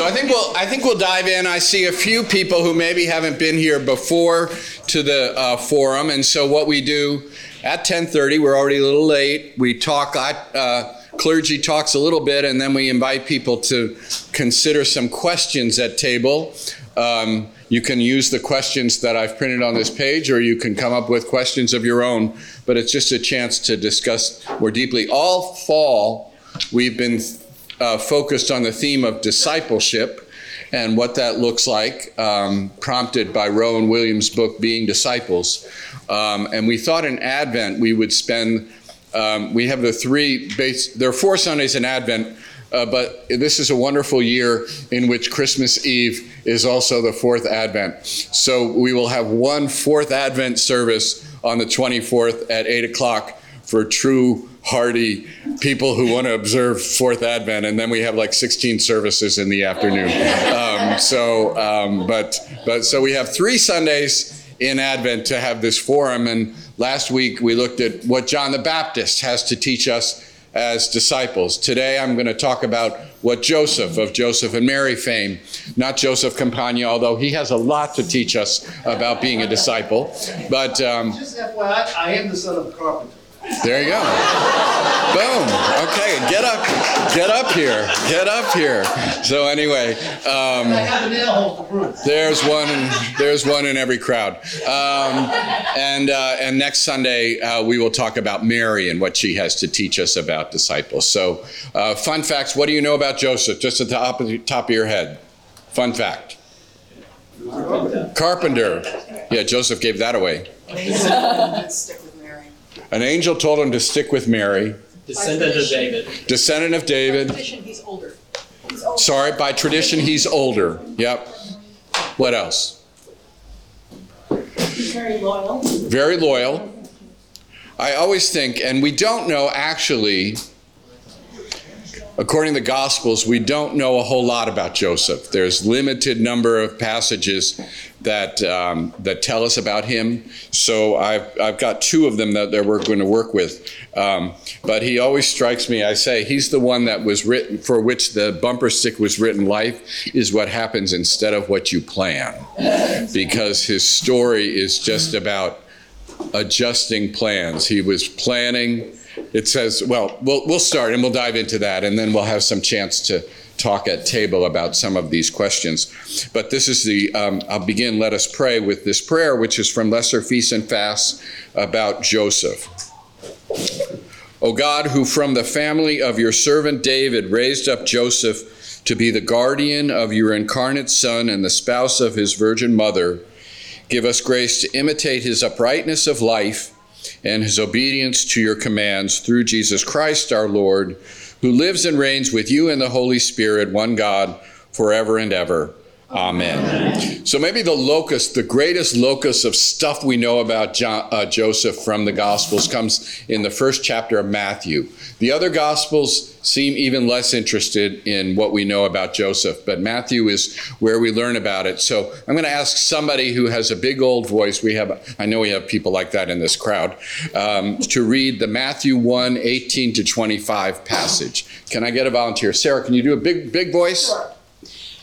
So I think we'll I think we'll dive in. I see a few people who maybe haven't been here before to the uh, forum, and so what we do at 10:30, we're already a little late. We talk. Uh, clergy talks a little bit, and then we invite people to consider some questions at table. Um, you can use the questions that I've printed on this page, or you can come up with questions of your own. But it's just a chance to discuss more deeply. All fall, we've been uh, focused on the theme of discipleship and what that looks like, um, prompted by Rowan Williams' book, Being Disciples. Um, and we thought in Advent we would spend, um, we have the three base, there are four Sundays in Advent. Uh, but this is a wonderful year in which Christmas Eve is also the fourth Advent. So we will have one fourth Advent service on the 24th at 8 o'clock for true hardy people who want to observe fourth advent and then we have like 16 services in the afternoon um, so um, but but so we have three sundays in advent to have this forum and last week we looked at what john the baptist has to teach us as disciples. Today I'm going to talk about what Joseph of Joseph and Mary fame, not Joseph Campagna, although he has a lot to teach us about being a disciple. But um, just FYI, I am the son of a carpenter. There you go. Boom. Okay, get up, get up here, get up here. So anyway, um, I have a nail hole to prove. there's one. There's one in every crowd. Um, and uh, and next Sunday uh, we will talk about Mary and what she has to teach us about disciples. So, uh, fun facts. What do you know about Joseph? Just at the top of, the top of your head. Fun fact. Carpenter. Yeah, Joseph gave that away. Stick with Mary. An angel told him to stick with Mary, Descendant of David. descendant of David. Tradition, he's older. He's older. Sorry, by tradition, he's older. Yep. What else? He's very loyal. Very loyal. I always think, and we don't know actually, according to the Gospels, we don't know a whole lot about Joseph. There's limited number of passages that um, that tell us about him. So I've I've got two of them that, that we're going to work with. Um, but he always strikes me. I say he's the one that was written for which the bumper stick was written. Life is what happens instead of what you plan, because his story is just about adjusting plans. He was planning. It says, well, we'll we'll start and we'll dive into that, and then we'll have some chance to talk at table about some of these questions. But this is the, um, I'll begin, let us pray with this prayer, which is from Lesser Feasts and Fasts about Joseph. O God, who from the family of your servant David raised up Joseph to be the guardian of your incarnate Son and the spouse of his virgin mother, give us grace to imitate his uprightness of life and his obedience to your commands through Jesus Christ our Lord who lives and reigns with you in the Holy Spirit, one God, forever and ever. Amen. So maybe the locus, the greatest locus of stuff we know about uh, Joseph from the Gospels comes in the first chapter of Matthew. The other Gospels seem even less interested in what we know about Joseph, but Matthew is where we learn about it. So I'm going to ask somebody who has a big old voice. We have, I know we have people like that in this crowd, um, to read the Matthew 1 18 to 25 passage. Can I get a volunteer? Sarah, can you do a big, big voice? Sure.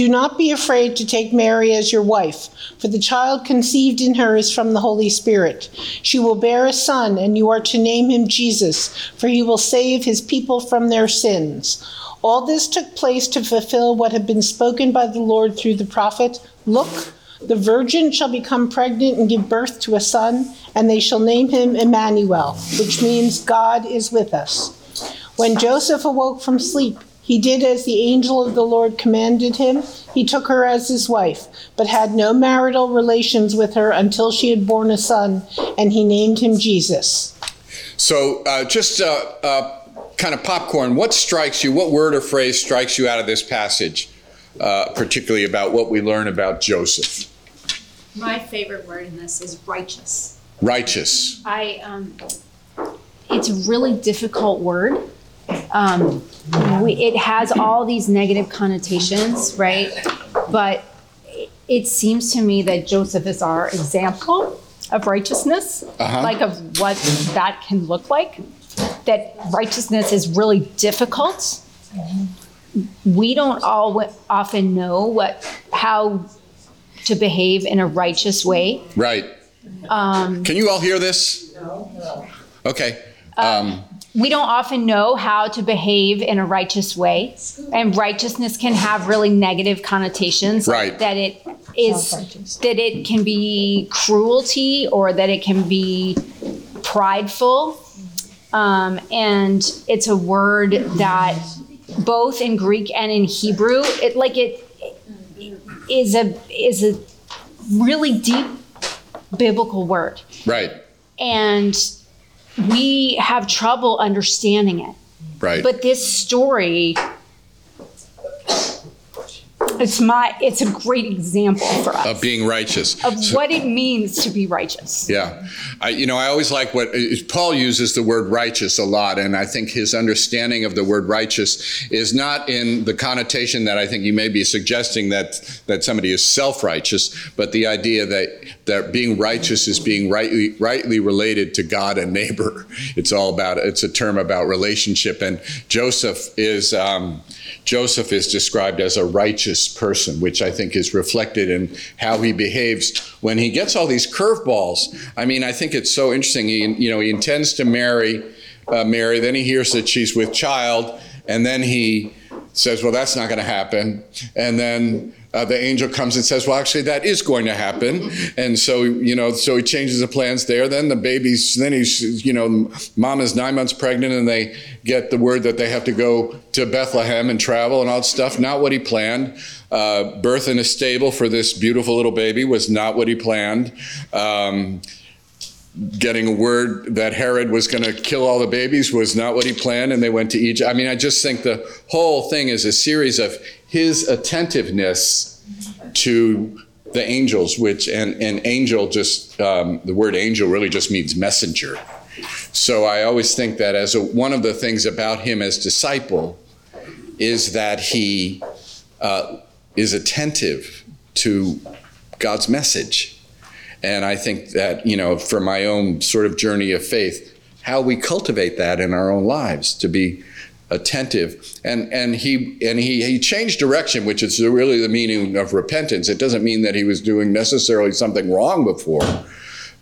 do not be afraid to take Mary as your wife, for the child conceived in her is from the Holy Spirit. She will bear a son, and you are to name him Jesus, for he will save his people from their sins. All this took place to fulfill what had been spoken by the Lord through the prophet Look, the virgin shall become pregnant and give birth to a son, and they shall name him Emmanuel, which means God is with us. When Joseph awoke from sleep, he did as the angel of the Lord commanded him. He took her as his wife, but had no marital relations with her until she had borne a son, and he named him Jesus. So, uh, just uh, uh, kind of popcorn, what strikes you? What word or phrase strikes you out of this passage? uh, particularly about what we learn about Joseph. My favorite word in this is righteous. Righteous. I, um, it's a really difficult word. Um, we, it has all these negative connotations, right? But it, it seems to me that Joseph is our example of righteousness, Uh-huh. like of what that can look like. That righteousness is really difficult. We don't all often know what how to behave in a righteous way. Right. Um, Can you all hear this? Okay. Um, we don't often know how to behave in a righteous way and righteousness can have really negative connotations Right. that it is that it can be cruelty or that it can be prideful um, and it's a word that both in greek and in hebrew it like it is a is a really deep biblical word right. and we have trouble understanding it. Right. But this story, it's my, it's a great example for us of being righteous. of what it means to be righteous. Yeah, I, you know, I always like what uh, Paul uses the word righteous a lot, and I think his understanding of the word righteous is not in the connotation that I think you may be suggesting that that somebody is self-righteous, but the idea that that being righteous is being rightly rightly related to God and neighbor. It's all about it's a term about relationship, and Joseph is. Um, Joseph is described as a righteous person, which I think is reflected in how he behaves when he gets all these curveballs. I mean, I think it's so interesting. He, you know, he intends to marry uh, Mary, then he hears that she's with child, and then he says, "Well, that's not going to happen." And then uh, the angel comes and says, "Well, actually, that is going to happen." And so, you know, so he changes the plans there. Then the baby's, then he's, you know, mom is nine months pregnant, and they get the word that they have to go to Bethlehem and travel and all that stuff. Not what he planned. Uh, birth in a stable for this beautiful little baby was not what he planned. Um, getting a word that Herod was going to kill all the babies was not what he planned, and they went to Egypt. I mean, I just think the whole thing is a series of his attentiveness to the angels, which and and angel just um, the word angel really just means messenger. So I always think that as a, one of the things about him as disciple is that he uh, is attentive to God's message. And I think that, you know, for my own sort of journey of faith, how we cultivate that in our own lives to be attentive. And and he and he he changed direction, which is really the meaning of repentance. It doesn't mean that he was doing necessarily something wrong before,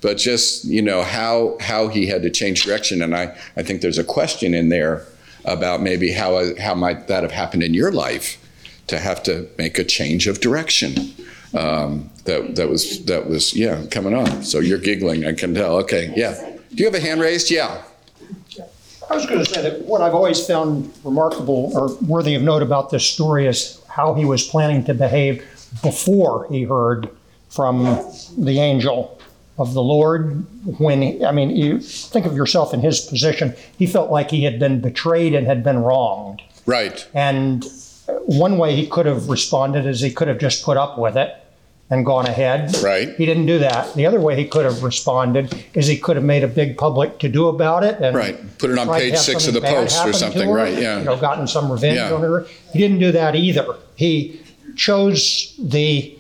but just, you know, how how he had to change direction. And I, I think there's a question in there about maybe how how might that have happened in your life to have to make a change of direction um, that that was that was yeah coming on. So you're giggling, I can tell. Okay, yeah. Do you have a hand raised? Yeah. I was going to say that what I've always found remarkable or worthy of note about this story is how he was planning to behave before he heard from the angel of the Lord. When, he- I mean, you think of yourself in his position, he felt like he had been betrayed and had been wronged. Right. And one way he could have responded is he could have just put up with it and gone ahead. Right. He didn't do that. The other way he could have responded is he could have made a big public to do about it and Right. Put it on tried to page have six of something the bad Post or to something, her, right, yeah. You know, gotten some revenge Yeah. on her. He didn't do that either. He chose the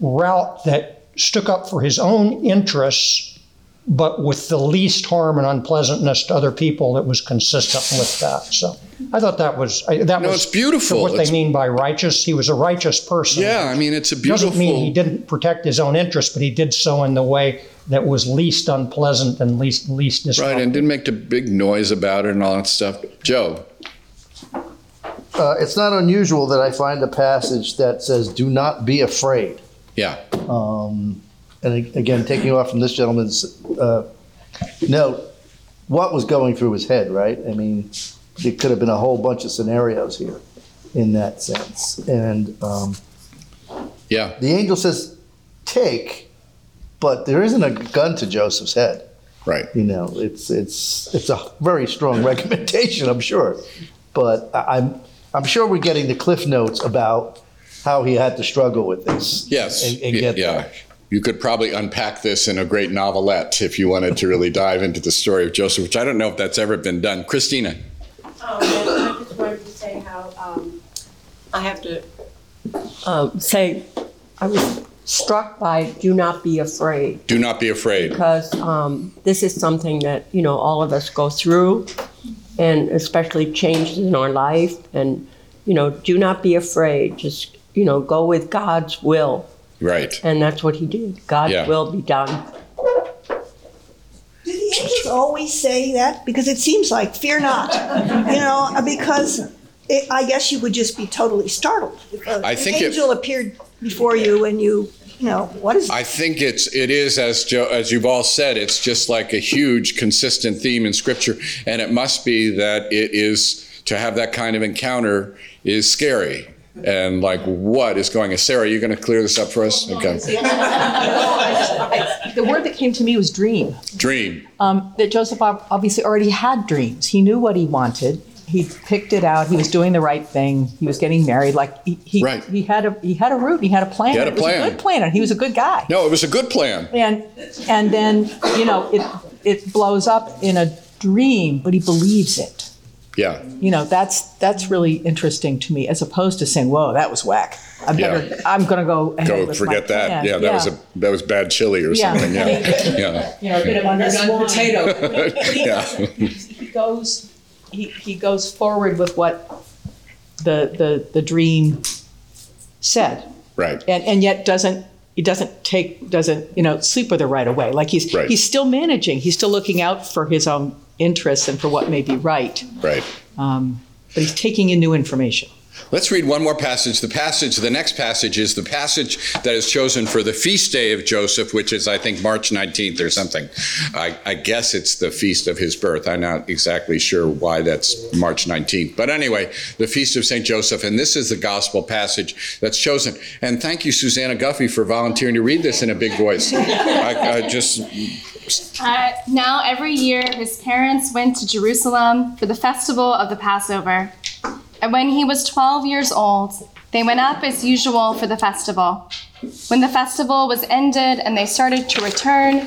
route that stuck up for his own interests, but with the least harm and unpleasantness to other people that was consistent with that. So I thought that was I- that No, was it's beautiful. What It's- they mean by righteous, he was a righteous person. Yeah, I mean it's a beautiful. Doesn't mean he didn't protect his own interests, but he did so in the way that was least unpleasant and least least disruptive. Right, and didn't make the big noise about it and all that stuff. Joe. Uh, it's not unusual that I find a passage that says, "Do not be afraid." Yeah. Um, and a- again, taking off from this gentleman's uh, note, what was going through his head, right? I mean, there could have been a whole bunch of scenarios here in that sense. And um, Yeah. the angel says, "Take," but there isn't a gun to Joseph's head. Right. You know, it's it's it's a very strong recommendation, I'm sure. But I- I'm I'm sure we're getting the cliff notes about how he had to struggle with this. Yes. And, and get yeah. there. You could probably unpack this in a great novelette if you wanted to really dive into the story of Joseph, which I don't know if that's ever been done. Christina. Um, I just wanted to say how, um, I have to, um, say, I was struck by do not be afraid. Do not be afraid. Because, um, this is something that, you know, all of us go through and especially changes in our life. And, you know, do not be afraid. Just, you know, go with God's will. Right. And that's what he did. God's Yeah. will be done. Do the angels always say that? Because it seems like fear not, you know, because it, I guess you would just be totally startled. If a- I think an it- angel appeared before you and you, you know, what is I think it's it is as Joe, as you've all said, it's just like a huge consistent theme in Scripture, and it must be that it is to have that kind of encounter is scary. And like, what is going on? Sarah, you going to clear this up for us? Okay. The word that came to me was dream. Dream. Um, that Joseph ob- obviously already had dreams. He knew what he wanted. He picked it out. He was doing the right thing. He was getting married. Like he, he, Right. he had a he had a route. He had a plan. He had a It was plan. good plan, and he was a good guy. No, it was a good plan. And and then you know it it blows up in a dream, but he believes it. Yeah. You know that's that's really interesting to me, as opposed to saying, "Whoa, that was whack." I better. Yeah. I'm going to go ahead Go with forget my that. plan." Yeah, that was a that was bad chili or Yeah. something. Yeah. Yeah. you know, a bit of underdone potato. Yeah. he goes he, he goes forward with what the the the dream said Right. and and yet doesn't he doesn't take doesn't you know sleep with her right away like he's Right. he's still managing he's still looking out for his own interests and for what may be right Right. um, but he's taking in new information Let's read one more passage. The passage, the next passage is the passage that is chosen for the feast day of Joseph, which is, I think, March 19th or something. I, I guess it's the feast of his birth. I'm not exactly sure why that's March 19th. But anyway, the feast of St. Joseph. And this is the gospel passage that's chosen. And thank you, Susanna Guffey, for volunteering to read this in a big voice. I, I just, Uh, now, every year, his parents went to Jerusalem for the festival of the Passover. And when he was 12 years old, they went up as usual for the festival. When the festival was ended and they started to return,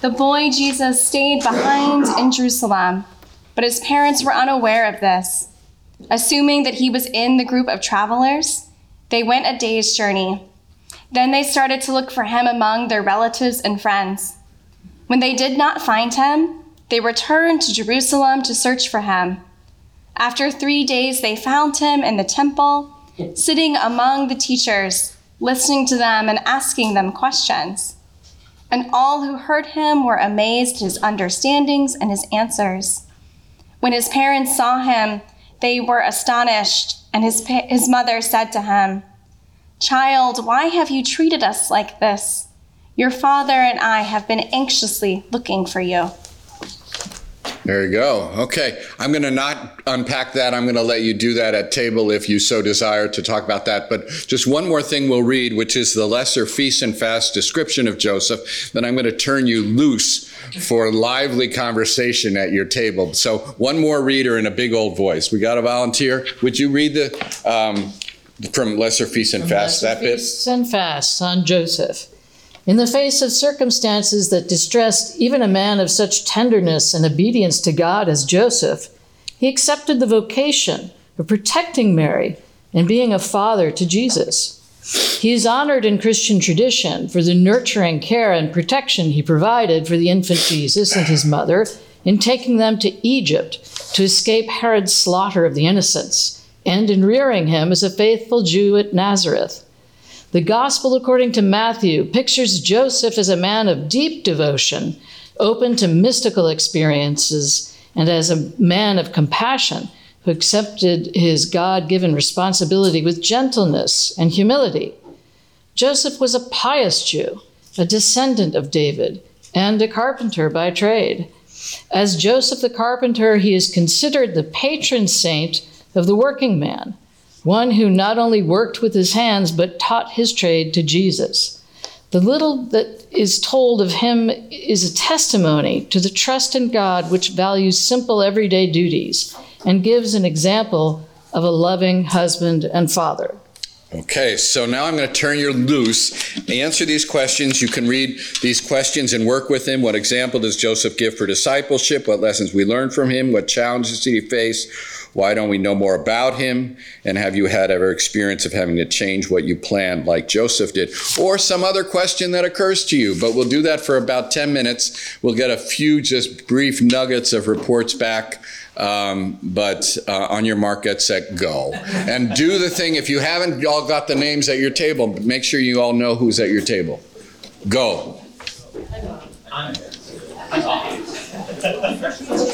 the boy Jesus stayed behind in Jerusalem. But his parents were unaware of this. Assuming that he was in the group of travelers, they went a day's journey. Then they started to look for him among their relatives and friends. When they did not find him, they returned to Jerusalem to search for him. After three days, they found him in the temple, sitting among the teachers, listening to them and asking them questions. And all who heard him were amazed at his understandings and his answers. When his parents saw him, they were astonished, and his, his mother said to him, Child, why have you treated us like this? Your father and I have been anxiously looking for you. There you go. Okay. I'm going to not unpack that. I'm going to let you do that at table if you so desire to talk about that. But just one more thing we'll read, which is the lesser feast and fast description of Joseph. Then I'm going to turn you loose for lively conversation at your table. So one more reader in a big old voice. We got a volunteer. Would you read the um, from lesser feast and fast that bit? Feasts and Fast on Joseph. In the face of circumstances that distressed even a man of such tenderness and obedience to God as Joseph, he accepted the vocation of protecting Mary and being a father to Jesus. He is honored in Christian tradition for the nurturing care and protection he provided for the infant Jesus and his mother in taking them to Egypt to escape Herod's slaughter of the innocents, and in rearing him as a faithful Jew at Nazareth. The Gospel according to Matthew pictures Joseph as a man of deep devotion, open to mystical experiences, and as a man of compassion who accepted his God given responsibility with gentleness and humility. Joseph was a pious Jew, a descendant of David, and a carpenter by trade. As Joseph the carpenter, he is considered the patron saint of the working man one who not only worked with his hands but taught his trade to Jesus. The little that is told of him is a testimony to the trust in God which values simple everyday duties and gives an example of a loving husband and father. Okay, so now I'm going to turn you loose. Answer these questions. You can read these questions and work with him. What example does Joseph give for discipleship? What lessons we learn from him? What challenges did he face? Why don't we know more about him? And have you had ever experience of having to change what you planned like Joseph did? Or some other question that occurs to you. But we'll do that for about 10 minutes. We'll get a few just brief nuggets of reports back. Um, but uh, on your mark, get set, go. And do the thing. If you haven't all got the names at your table, make sure you all know who's at your table. Go.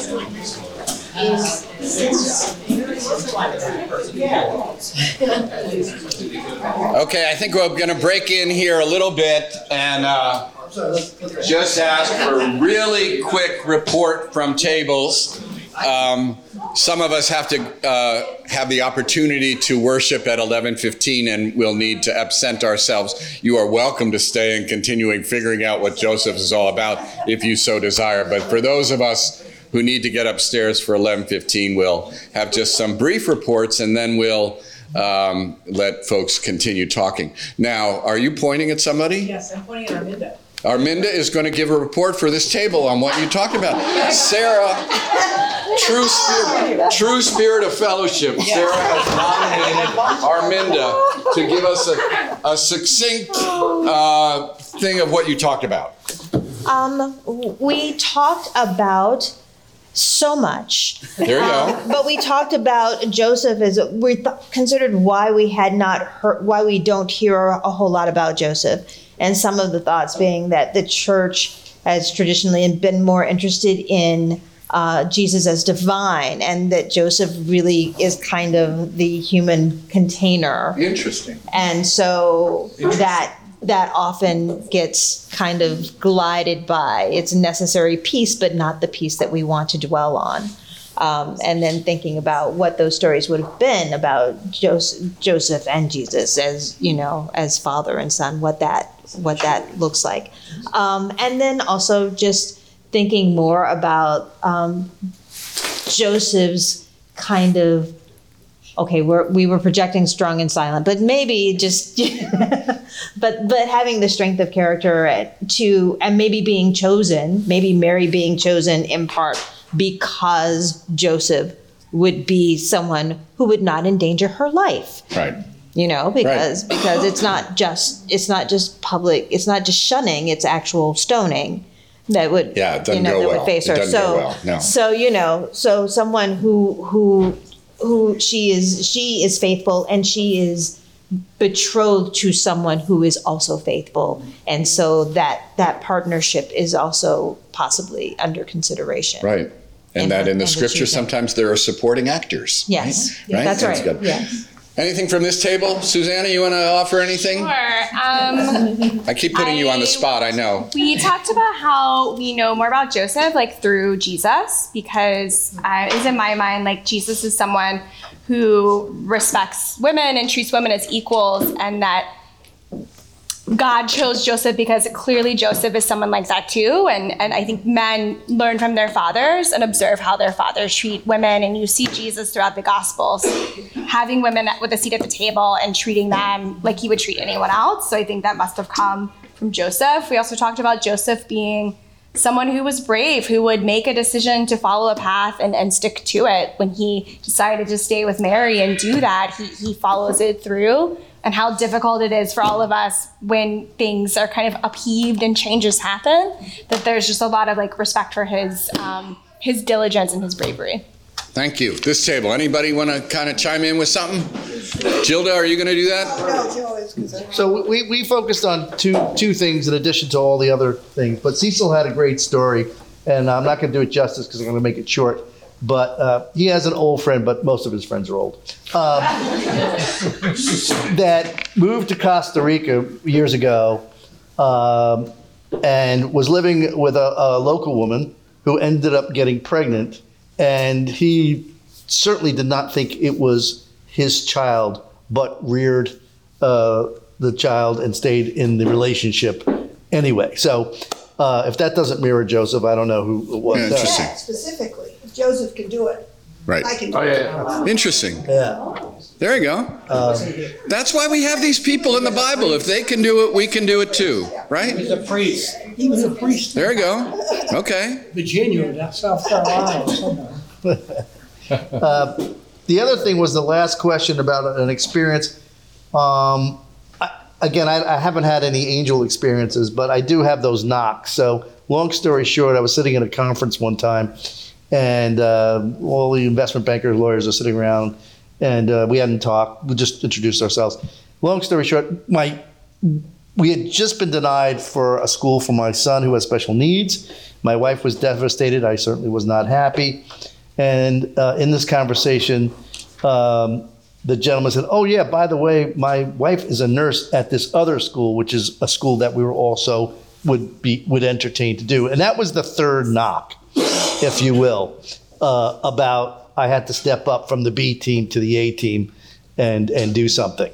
Okay, I think we're going to break in here a little bit and uh, just ask for a really quick report from tables. Um, some of us have to uh, have the opportunity to worship at 11:15, and we'll need to absent ourselves. You are welcome to stay and continuing figuring out what Joseph is all about, if you so desire. But for those of us who need to get upstairs for 11:15, we'll have just some brief reports, and then we'll um, let folks continue talking. Now, are you pointing at somebody? Yes, I'm pointing at Arminda. Arminda is going to give a report for this table on what you talked about. Sarah, true spirit, true spirit of fellowship. Sarah has nominated Arminda to give us a, a succinct uh, thing of what you talked about. Um, we talked about so much. There you go. Um, but we talked about Joseph as we th- considered why we had not heard, why we don't hear a whole lot about Joseph, and some of the thoughts being that the church has traditionally been more interested in uh, Jesus as divine, and that Joseph really is kind of the human container. Interesting. And so that that often gets kind of glided by. It's a necessary piece, but not the piece that we want to dwell on. Um, and then thinking about what those stories would have been about Joseph, and Jesus as you know as father and son, what that what that looks like, um, and then also just thinking more about um, Joseph's kind of okay, we're, we were projecting strong and silent, but maybe just, but but having the strength of character to, and maybe being chosen, maybe Mary being chosen in part because Joseph would be someone who would not endanger her life. Right. You know, because because it's not just it's not just public, it's not just shunning, it's actual stoning that would Yeah, it doesn't you know, go that well. would face her. doesn't so go well, no. so you know, so someone who who who she is she is faithful and she is betrothed to someone who is also faithful. And so that that partnership is also possibly under consideration. Right. And, And that in the the scripture, sometimes there are supporting actors. yes. Right? that's That's right. yes Anything from this table? Susanna, you want to offer anything? Sure. Um, I keep putting you on the spot, I know. we talked about how we know more about Joseph, like through Jesus, because uh, it's in my mind like Jesus is someone who respects women and treats women as equals, and that God chose Joseph because clearly Joseph is someone like that too. And, and I think men learn from their fathers and observe how their fathers treat women. And you see Jesus throughout the Gospels having women with a seat at the table and treating them like he would treat anyone else. So I think that must have come from Joseph. We also talked about Joseph being someone who was brave, who would make a decision to follow a path and, and stick to it. When he decided to stay with Mary and do that, he, he follows it through. And how difficult it is for all of us when things are kind of upheaved and changes happen. That there's just a lot of like respect for his um, his diligence and his bravery. Thank you. This table, anybody want to kind of chime in with something? Gilda, are you going to do that? No, Joe is concerned. So we, we focused on two, two things in addition to all the other things, but Cecil had a great story, and I'm not going to do it justice because I'm going to make it short. But uh, he has an old friend, but most of his friends are old, um, that moved to Costa Rica years ago um, and was living with a, a local woman who ended up getting pregnant. And he certainly did not think it was his child, but reared uh, the child and stayed in the relationship anyway. So uh, if that doesn't mirror Joseph, I don't know who what Yeah, does. interesting. Specifically, if Joseph can do it, Right. I can do it. Interesting. Yeah. There you go. That's why we have these people in the Bible. If they can do it, we can do it too, right? He's a priest. He was a priest. There you go. Okay. Virginia, that's South Carolina, somewhere. The other thing was the last question about an experience. Um, I, again, I, I haven't had any angel experiences, but I do have those knocks. So, long story short, I was sitting in a conference one time, and uh, all the investment bankers, lawyers are sitting around, and uh, we hadn't talked. We just introduced ourselves. Long story short, my we had just been denied for a school for my son who has special needs. My wife was devastated. I certainly was not happy. And uh, in this conversation, um, the gentleman said, "Oh yeah, by the way, my wife is a nurse at this other school, which is a school that we were also would be would entertain to do." And that was the third knock, if you will, uh, about I had to step up from the B team to the A team, and and do something,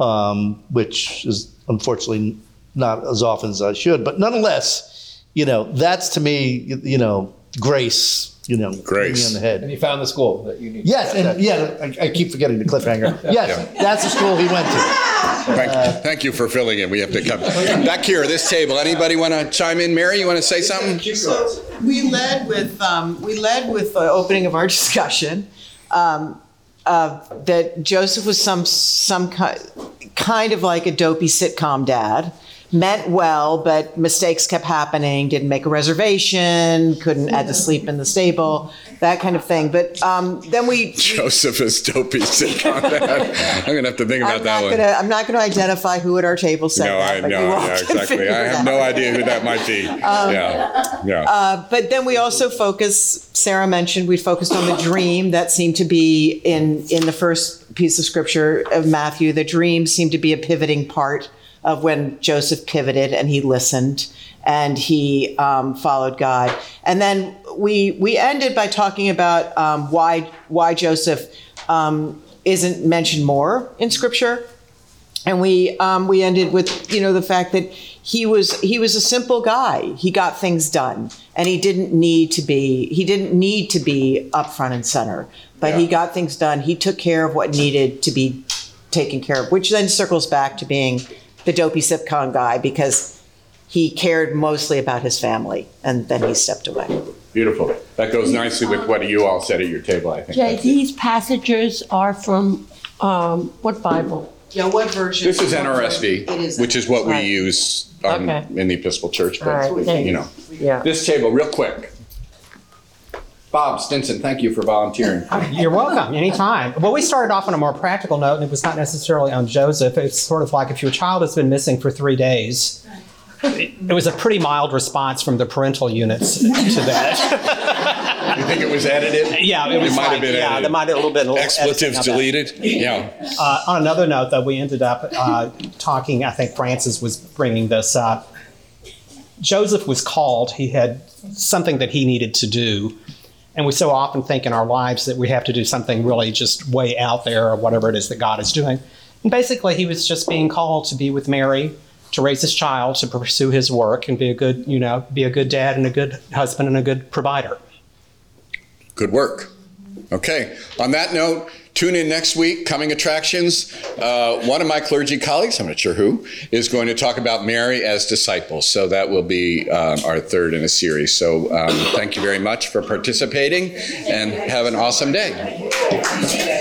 um, which is unfortunately not as often as I should, but nonetheless, you know, that's to me, you, you know, grace. You know, Grace. me on the head. And you found the school that you need. Yes, and yeah, I, I keep forgetting the cliffhanger. Yes, that's the school he went to. Thank, thank you for filling in. We have to come back here, this table. Anybody want to chime in? Mary, you want to say something? So we led with, um, we led with the opening of our discussion, um, uh, that Joseph was some, some ki- kind of like a dopey sitcom dad. Meant well, but mistakes kept happening, didn't make a reservation, couldn't, had to sleep in the stable, that kind of thing. But, um, then we. Joseph is dopey sitcom dad. I'm going to have to think about I'm that not one. gonna, I'm not gonna identify who at our table said No, that, I but you know. all Yeah, can exactly. figure I it have out. no idea who that might be. Yeah, yeah. Uh, but then we also focus. Sarah mentioned we focused on the dream that seemed to be in in the first piece of scripture of Matthew. The dream seemed to be a pivoting part of when Joseph pivoted and he listened and he um, followed God. And then we we ended by talking about um, why why Joseph um, isn't mentioned more in scripture and we um, we ended with you know the fact that he was he was a simple guy. He got things done, and he didn't need to be he didn't need to be up front and center. But he got things done. He took care of what needed to be taken care of, which then circles back to being the dopey sitcom guy because he cared mostly about his family, and then he stepped away. Beautiful. That goes nicely with what you all said at your table, I think. Jay, these passages are from um, what Bible? Yeah, what version? This is NRSV, which is what we Right. use um, Okay. in the Episcopal Church, All right, but, thanks. you know. Yeah. This table, real quick. Bob Stinson, thank you for volunteering. You're welcome, anytime. Well, we started off on a more practical note, and it was not necessarily on Joseph. It's sort of like if your child has been missing for three days, it was a pretty mild response from the parental units to that. You think it was edited? Yeah, it was It might have been yeah, edited. there might have a little bit of Expletives editing of that. deleted? Yeah. Uh, on another note, though, we ended up uh, talking. I think Francis was bringing this up. Joseph was called. He had something that he needed to do. And we so often think in our lives that we have to do something really just way out there or whatever it is that God is doing. And basically, he was just being called to be with Mary, to raise his child, to pursue his work, and be a good, you know, be a good dad and a good husband and a good provider. Good work. Okay. On that note, tune in next week. Coming attractions. Uh, one of my clergy colleagues, I'm not sure who, is going to talk about Mary as disciples. So that will be um, our third in a series. So um, thank you very much for participating, and have an awesome day.